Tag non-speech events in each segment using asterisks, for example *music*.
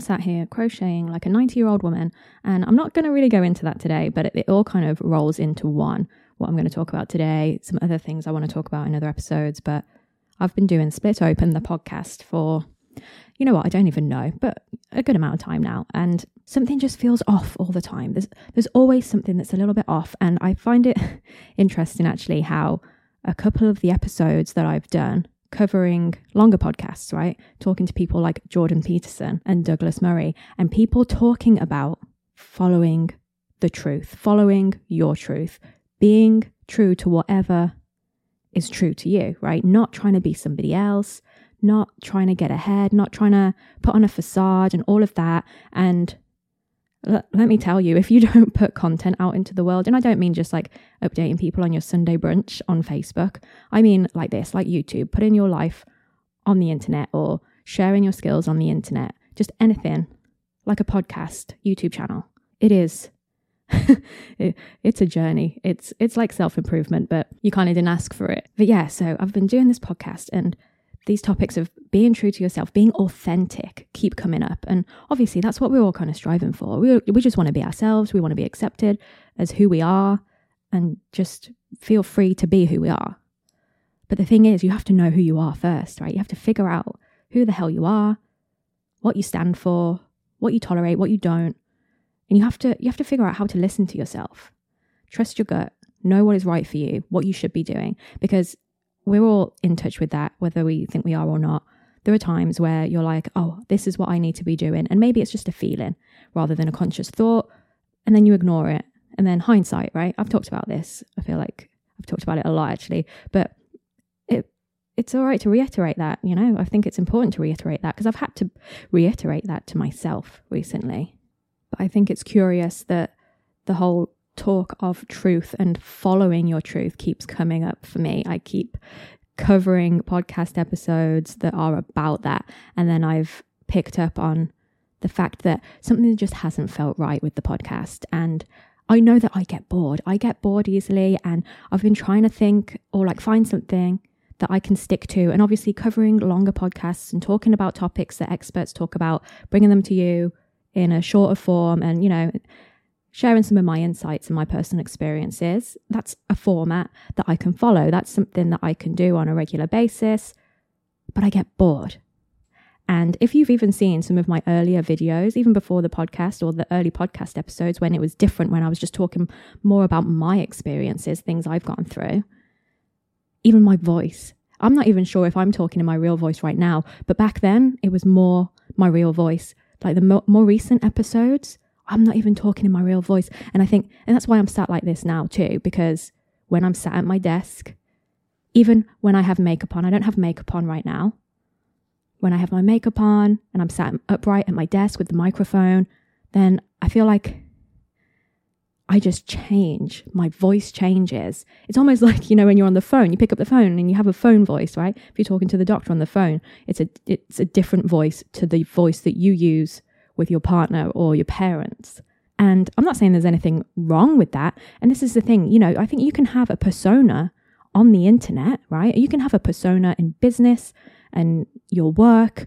Sat here crocheting like a 90 year old woman. And I'm not going to really go into that today, but it, it all kind of rolls into one what I'm going to talk about today, some other things I want to talk about in other episodes. But I've been doing Split Open, the podcast, for, you know what, I don't even know, but a good amount of time now. And something just feels off all the time. There's, there's always something that's a little bit off. And I find it *laughs* interesting actually how a couple of the episodes that I've done covering longer podcasts, right? Talking to people like Jordan Peterson and Douglas Murray, and people talking about following the truth, following your truth, being true to whatever is true to you, right? Not trying to be somebody else, not trying to get ahead, not trying to put on a facade and all of that. And let, me tell you, if you *laughs* don't put content out into the world, and I don't mean just like updating people on your Sunday brunch on Facebook, I mean like this, like YouTube, putting your life on the internet or sharing your skills on the internet, just anything like a podcast, YouTube channel. It is *laughs* it, it's a journey. It's it's like self improvement, but you kind of didn't ask for it. But yeah, so I've been doing this podcast, and these topics of being true to yourself, being authentic, keep coming up. And obviously, that's what we're all kind of striving for. We we just want to be ourselves. We want to be accepted as who we are, and just feel free to be who we are. But the thing is, you have to know who you are first, right? You have to figure out who the hell you are, what you stand for, what you tolerate, what you don't, and you have to you have to figure out how to listen to yourself. Trust your gut. Know what is right for you, what you should be doing because we're all in touch with that whether we think we are or not. There are times where you're like, "Oh, this is what I need to be doing." And maybe it's just a feeling rather than a conscious thought, and then you ignore it. And then hindsight, right? I've talked about this. I feel like I've talked about it a lot actually, but it it's all right to reiterate that, you know? I think it's important to reiterate that because I've had to reiterate that to myself recently. But I think it's curious that the whole talk of truth and following your truth keeps coming up for me. I keep covering podcast episodes that are about that. And then I've picked up on the fact that something just hasn't felt right with the podcast. And I know that I get bored. I get bored easily. And I've been trying to think or like find something that I can stick to. And obviously, covering longer podcasts and talking about topics that experts talk about, bringing them to you in a shorter form and, you know, sharing some of my insights and my personal experiences. That's a format that I can follow. That's something that I can do on a regular basis, but I get bored. And if you've even seen some of my earlier videos, even before the podcast or the early podcast episodes when it was different, when I was just talking more about my experiences, things I've gone through, even my voice. I'm not even sure if I'm talking in my real voice right now, but back then it was more my real voice like the mo- more recent episodes, I'm not even talking in my real voice. And I think, and that's why I'm sat like this now too, because when I'm sat at my desk, even when I have makeup on, I don't have makeup on right now. When I have my makeup on and I'm sat upright at my desk with the microphone, then I feel like I just change. My voice changes. It's almost *laughs* like, you know, when you're on the phone, you pick up the phone and you have a phone voice, right? If you're talking to the doctor on the phone, it's a it's a different voice to the voice that you use with your partner or your parents. And I'm not saying there's anything wrong with that. And this is the thing, you know, I think you can have a persona on the internet, right? You can have a persona in business and your work,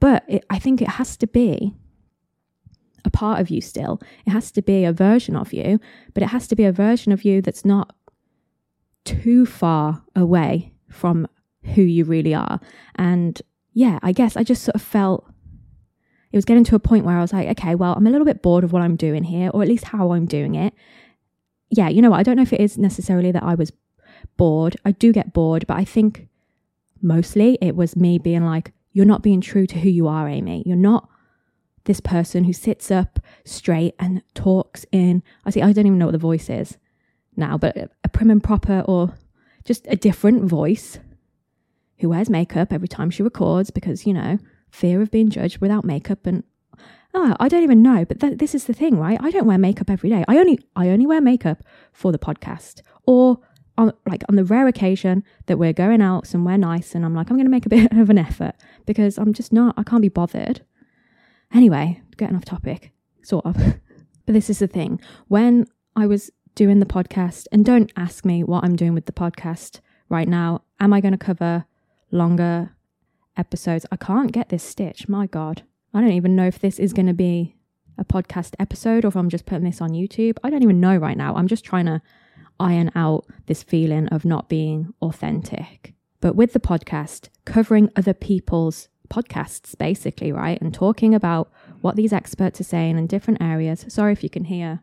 but it, I think it has to be a part of you still. It has to be a version of you, but it has to be a version of you that's not too far away from who you really are. And yeah, I guess I just sort of felt it was getting to a point where I was like, okay, well, I'm a little bit bored of what I'm doing here, or at least how I'm doing it. Yeah, you know what? I don't know if it is necessarily that I was bored. I do get bored, but I think mostly it was me being like, you're not being true to who you are, Amy. You're not this person who sits up straight and talks in, I see, I don't even know what the voice is now, but a prim and proper or just a different voice who wears makeup every time she records because, you know, fear of being judged without makeup and oh, I don't even know, but th- this is the thing, right? I don't wear makeup every day. I only I only wear makeup for the podcast or on like on the rare occasion that we're going out somewhere nice and I'm like I'm going to make a bit *laughs* of an effort because I'm just not I can't be bothered Anyway, getting off topic, sort of. *laughs* but this is the thing. When I was doing the podcast, and don't ask me what I'm doing with the podcast right now. Am I going to cover longer episodes? I can't get this stitch. My God. I don't even know if this is going to be a podcast episode or if I'm just putting this on YouTube. I don't even know right now. I'm just trying to iron out this feeling of not being authentic. But with the podcast, covering other people's podcasts, basically, right? And talking about what these experts are saying in different areas. Sorry if you can hear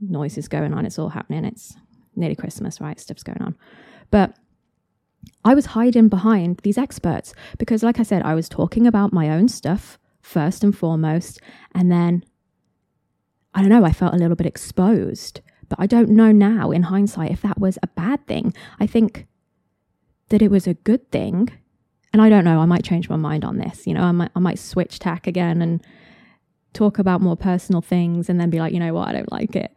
noises going on. It's all happening. It's nearly Christmas, right? Stuff's going on. But I was hiding behind these experts because, like I said, I was talking about my own stuff first and foremost. And then, I don't know, I felt a little bit exposed. But I don't know now in hindsight if that was a bad thing. I think that it was a good thing. And I don't know, I might change my mind on this. You know, I might, I might switch tack again and talk about more personal things and then be like, you know what, I don't like it.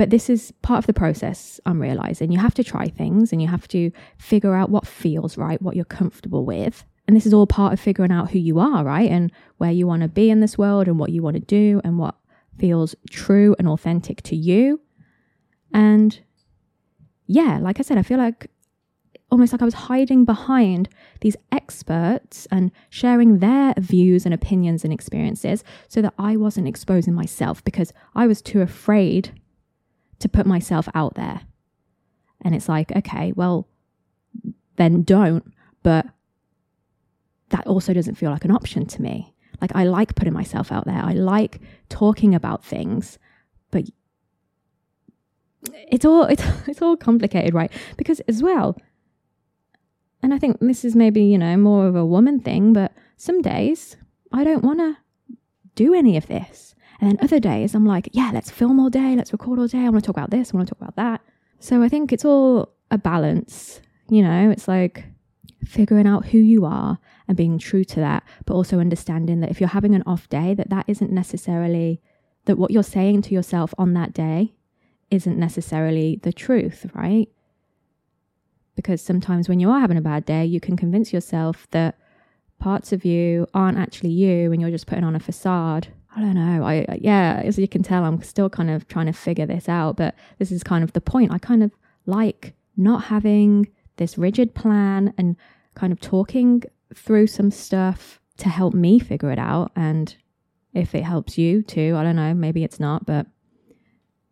But this is part of the process, I'm realizing. You have to try things and you have to figure out what feels right, what you're comfortable with. And this is all part of figuring out who you are, right? And where you want to be in this world and what you want to do and what feels true and authentic to you. And yeah, like I said, I feel like almost like I was hiding behind these experts and sharing their views and opinions and experiences so that I wasn't exposing myself because I was too afraid to put myself out there. And it's like, okay, well, then don't. But that also doesn't feel like an option to me. Like, I like putting myself out there, I like talking about things, but it's all it's, *laughs* it's all complicated right because as well and I think this is maybe, you know, more of a woman thing, but some days I don't want to do any of this. And then other days I'm like, yeah, let's film all day, let's record all day. I want to talk about this, I want to talk about that. So I think it's all a balance, you know, it's like figuring out who you are and being true to that, but also understanding that if you're having an off day, that that isn't necessarily that what you're saying to yourself on that day isn't necessarily the truth, right? because sometimes when you are having a bad day, you can convince yourself that parts of you aren't actually you and you're just putting on a facade. I don't know. I yeah, as you can tell, I'm still kind of trying to figure this out, but this is kind of the point. I kind of like not having this rigid plan and kind of talking through some stuff to help me figure it out and if it helps you too, I don't know, maybe it's not, but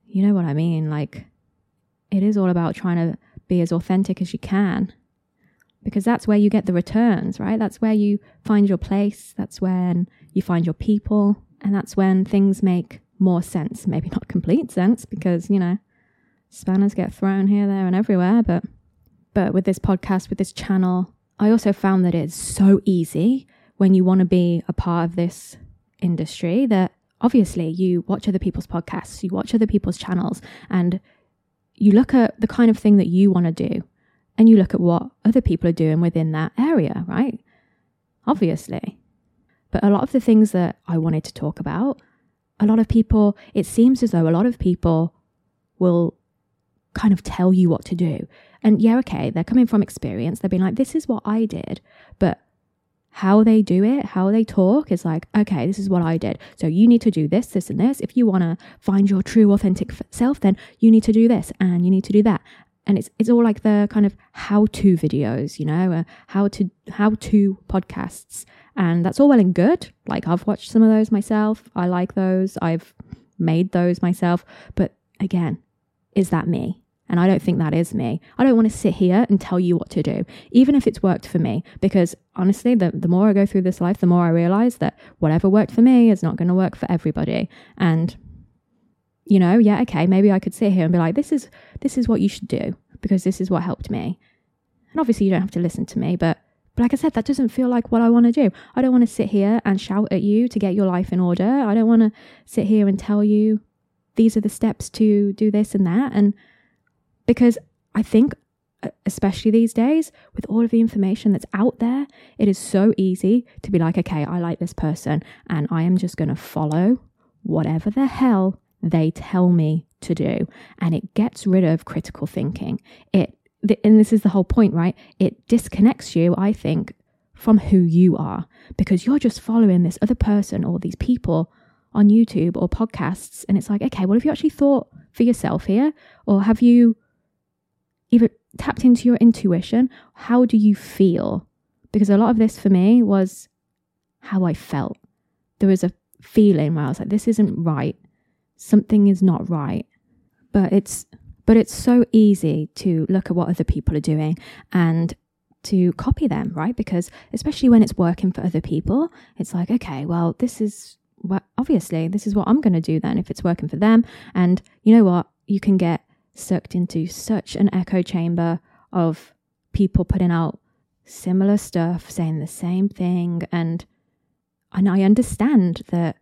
you know what I mean? Like it is all about trying to be as authentic as you can because that's where you get the returns, right? That's where you find your place. That's when you find your people. And that's when things make more sense. Maybe not complete sense because, you know, spanners get thrown here, there, and everywhere. But, but with this podcast, with this channel, I also found that it's so easy when you want to be a part of this industry that obviously you watch other people's podcasts, you watch other people's channels, and you look at the kind of thing that you want to do and you look at what other people are doing within that area, right? Obviously. But a lot of the things that I wanted to talk about, a lot of people, it seems as though a lot of people will kind of tell you what to do. And yeah, okay, they're coming from experience. They're being like, this is what I did. But how they do it, how they talk is like, okay, this is what I did. So you need to do this, this, and this. If you want to find your true, authentic self, then you need to do this and you need to do that. And it's it's all like the kind of how to videos, you know, uh, how to how to podcasts, and that's all well and good. Like I've watched some of those myself. I like those. I've made those myself. But again, is that me? And I don't think that is me. I don't want to sit here and tell you what to do, even if it's worked for me. Because honestly, the, the more I go through this life, the more I realize that whatever worked for me is not going to work for everybody. And, you know, yeah, okay, maybe I could sit here and be like, this is this is what you should do because this is what helped me. And obviously you don't have to listen to me, but but like I said, that doesn't feel like what I want to do. I don't want to sit here and shout at you to get your life in order. I don't want to sit here and tell you these are the steps to do this and that. And because I think, especially these days, with all of the information that's out there, it is so easy to be like, okay, I like this person and I am just going to follow whatever the hell they tell me to do. And it gets rid of critical thinking. It, and this is the whole point, right? It disconnects you, I think, from who you are because you're just following this other person or these people on YouTube or podcasts. And it's like, okay, what have you actually thought for yourself here? Or have you even tapped into your intuition. How do you feel? Because a lot of this for me was how I felt. there was a feeling where I was like, this isn't right. Something is not right. But it's but it's so easy to look at what other people are doing and to copy them, right? Because especially when it's working for other people, it's like, okay, well, this is well, obviously this is what I'm going to do then if it's working for them. And you know what? You can get sucked into such an echo chamber of people putting out similar stuff, saying the same thing. And, and I understand that,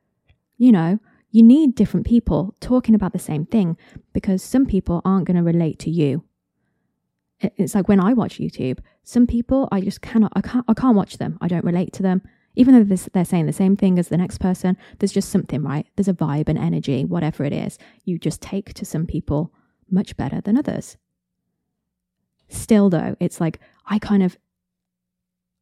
you know, you need different people talking about the same thing because some people aren't going to relate to you. It's like when I watch YouTube, some people I just cannot, I can't, I can't watch them. I don't relate to them. Even though they're saying the same thing as the next person, there's just something, right? There's a vibe and energy, whatever it is. You just take to some people much better than others. Still, though, it's like I kind of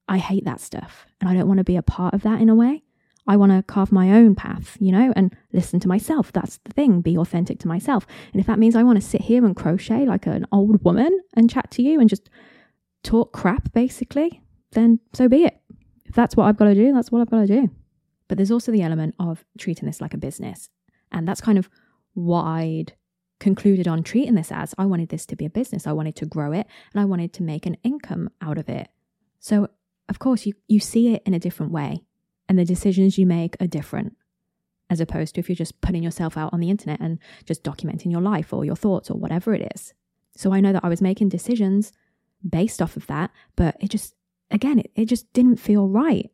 I hate that stuff and I don't want to be a part of that in a way. I want to carve my own path, you know, and listen to myself. That's the thing, be authentic to myself. And if that means I want to sit here and crochet like an old woman and chat to you and just talk crap, basically, then so be it. If that's what I've got to do, that's what I've got to do. But there's also the element of treating this like a business. And that's kind of what I'd concluded on treating this as. I wanted this to be a business. I wanted to grow it and I wanted to make an income out of it. So of course, you, you see it in a different way, and the decisions you make are different as opposed to if you're just putting yourself out on the internet and just documenting your life or your thoughts or whatever it is. So I know that I was making decisions based off of that, but it just, again, it, it just didn't feel right.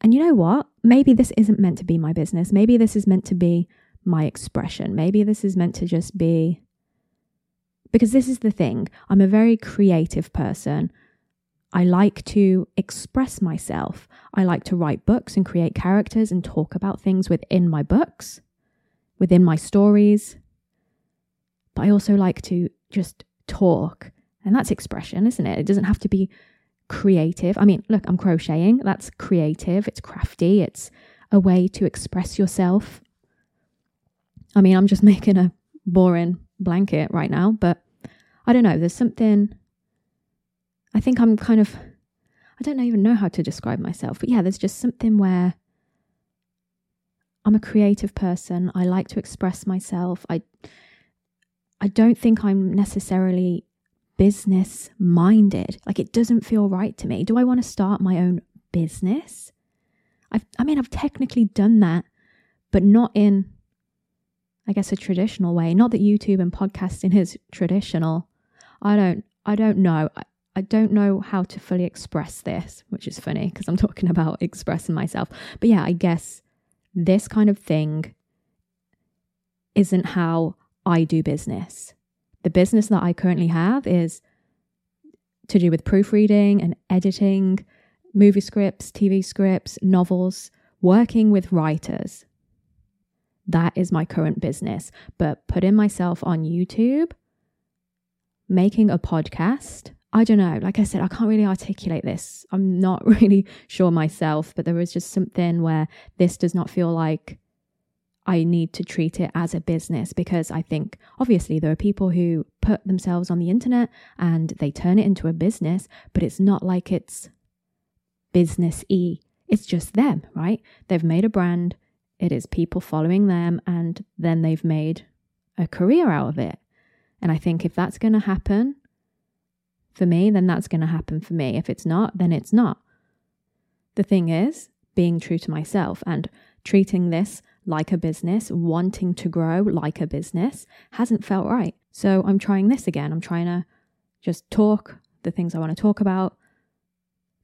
And you know what? Maybe this isn't meant to be my business. Maybe this is meant to be my expression. Maybe this is meant to just be. Because this is the thing, I'm a very creative person. I like to express myself. I like to write books and create characters and talk about things within my books, within my stories. But I also like to just talk. And that's expression, isn't it? It doesn't have to be creative. I mean, look, I'm crocheting. That's creative, it's crafty, it's a way to express yourself. I mean, I'm just *laughs* making a boring blanket right now, but I don't know. There's something I think I'm kind of, I don't even know how to describe myself, but yeah, there's just something where I'm a creative person. I like to express myself. I, I don't think I'm necessarily business minded. Like it doesn't feel right to me. Do I want to start my own business? I've, I mean, I've technically done that, but not in, I guess, a traditional way. Not that YouTube and podcasting is traditional. I don't, I don't know. I don't know how to fully express this, which is funny because I'm *laughs* talking about expressing myself. But yeah, I guess this kind of thing isn't how I do business. The business that I currently have is to do with proofreading and editing, movie scripts, TV scripts, novels, working with writers. That is my current business. But putting myself on YouTube, making a podcast, I don't know. Like I said, I can't really articulate this. I'm not *laughs* really sure myself, but there is just something where this does not feel like I need to treat it as a business because I think obviously there are people who put themselves on the internet and they turn it into a business, but it's not like it's business y. It's just them, right? They've made a brand, it is people following them, and then they've made a career out of it. And I think if that's going to happen, for me, then that's going to happen for me. If it's not, then it's not. The thing is, being true to myself and treating this like a business, wanting to grow like a business, hasn't felt right. So I'm trying this again. I'm trying to just talk the things I want to talk about,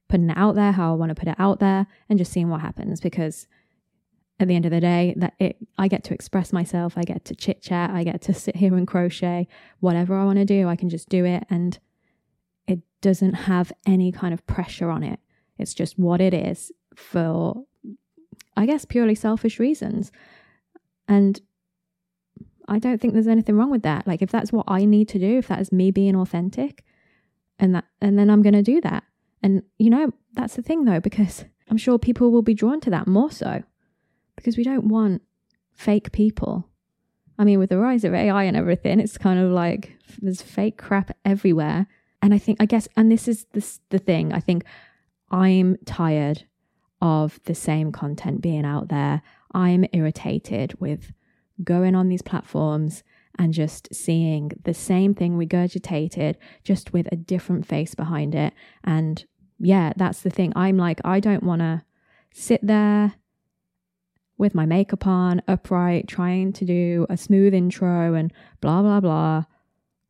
putting it out there how I want to put it out there, and just seeing what happens because at the end of the day that it I get to express myself, I get to chit chat, I get to sit here and crochet, whatever I want to do, I can just do it and it doesn't have any kind of pressure on it. It's just what it is for, I guess, purely selfish reasons. And I don't think there's anything wrong with that. Like, if that's what I need to do, if that is me being authentic, and that, and then I'm going to do that. And, you know, that's the thing though, because *laughs* I'm sure people will be drawn to that more so because we don't want fake people. I mean, with the rise of AI and everything, it's kind of like there's fake crap everywhere. And I think, I guess, and this is this, the thing, I think I'm tired of the same content being out there. I'm irritated with going on these platforms and just seeing the same thing regurgitated, just with a different face behind it. And yeah, that's the thing. I'm like, I don't want to sit there with my makeup on, upright, trying to do a smooth intro and blah, blah, blah.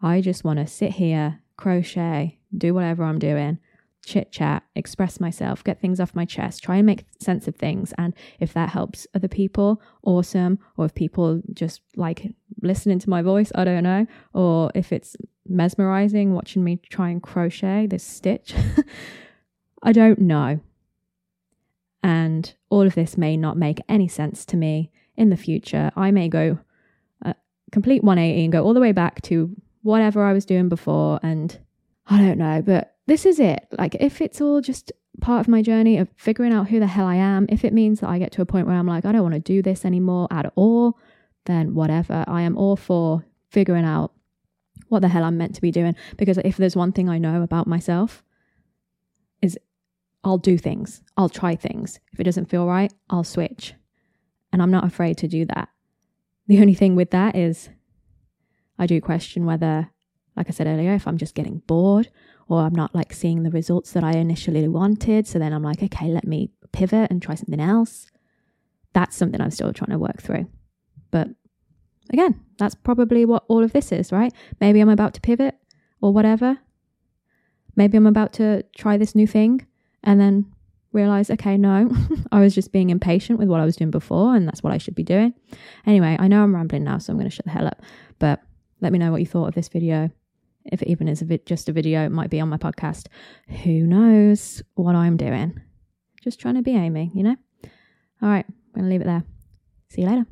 I just want to sit here, crochet, do whatever I'm doing, chit chat, express myself, get things off my chest, try and make sense of things. And if that helps other people, awesome. Or if people just like listening to my voice, I don't know. Or if it's mesmerizing watching me try and crochet this stitch, *laughs* I don't know. And all of this may not make any sense to me in the future. I may go uh, a complete 180 and go all the way back to whatever I was doing before. And I don't know, but this is it. Like, if it's all just part of my journey of figuring out who the hell I am, if it means that I get to a point where I'm like, I don't want to do this anymore at all, then whatever. I am all for figuring out what the hell I'm meant to be doing. Because if there's one thing I know about myself, is I'll do things, I'll try things. If it doesn't feel right, I'll switch. And I'm not afraid to do that. The only thing with that is I do question whether, like I said earlier, if I'm just getting bored or I'm not like seeing the results that I initially wanted. So then I'm like, okay, let me pivot and try something else. That's something I'm still trying to work through. But again, that's probably what all of this is, right? Maybe I'm about to pivot or whatever. Maybe I'm about to try this new thing and then realize, okay, no, *laughs* I was just being impatient with what I was doing before, and that's what I should be doing. Anyway, I know I'm rambling now, so I'm going to shut the hell up. But let me know what you thought of this video. If it even is a vi- just a video, it might be on my podcast. Who knows what I'm doing? Just trying to be Amy, you know? All right, I'm going to leave it there. See you later.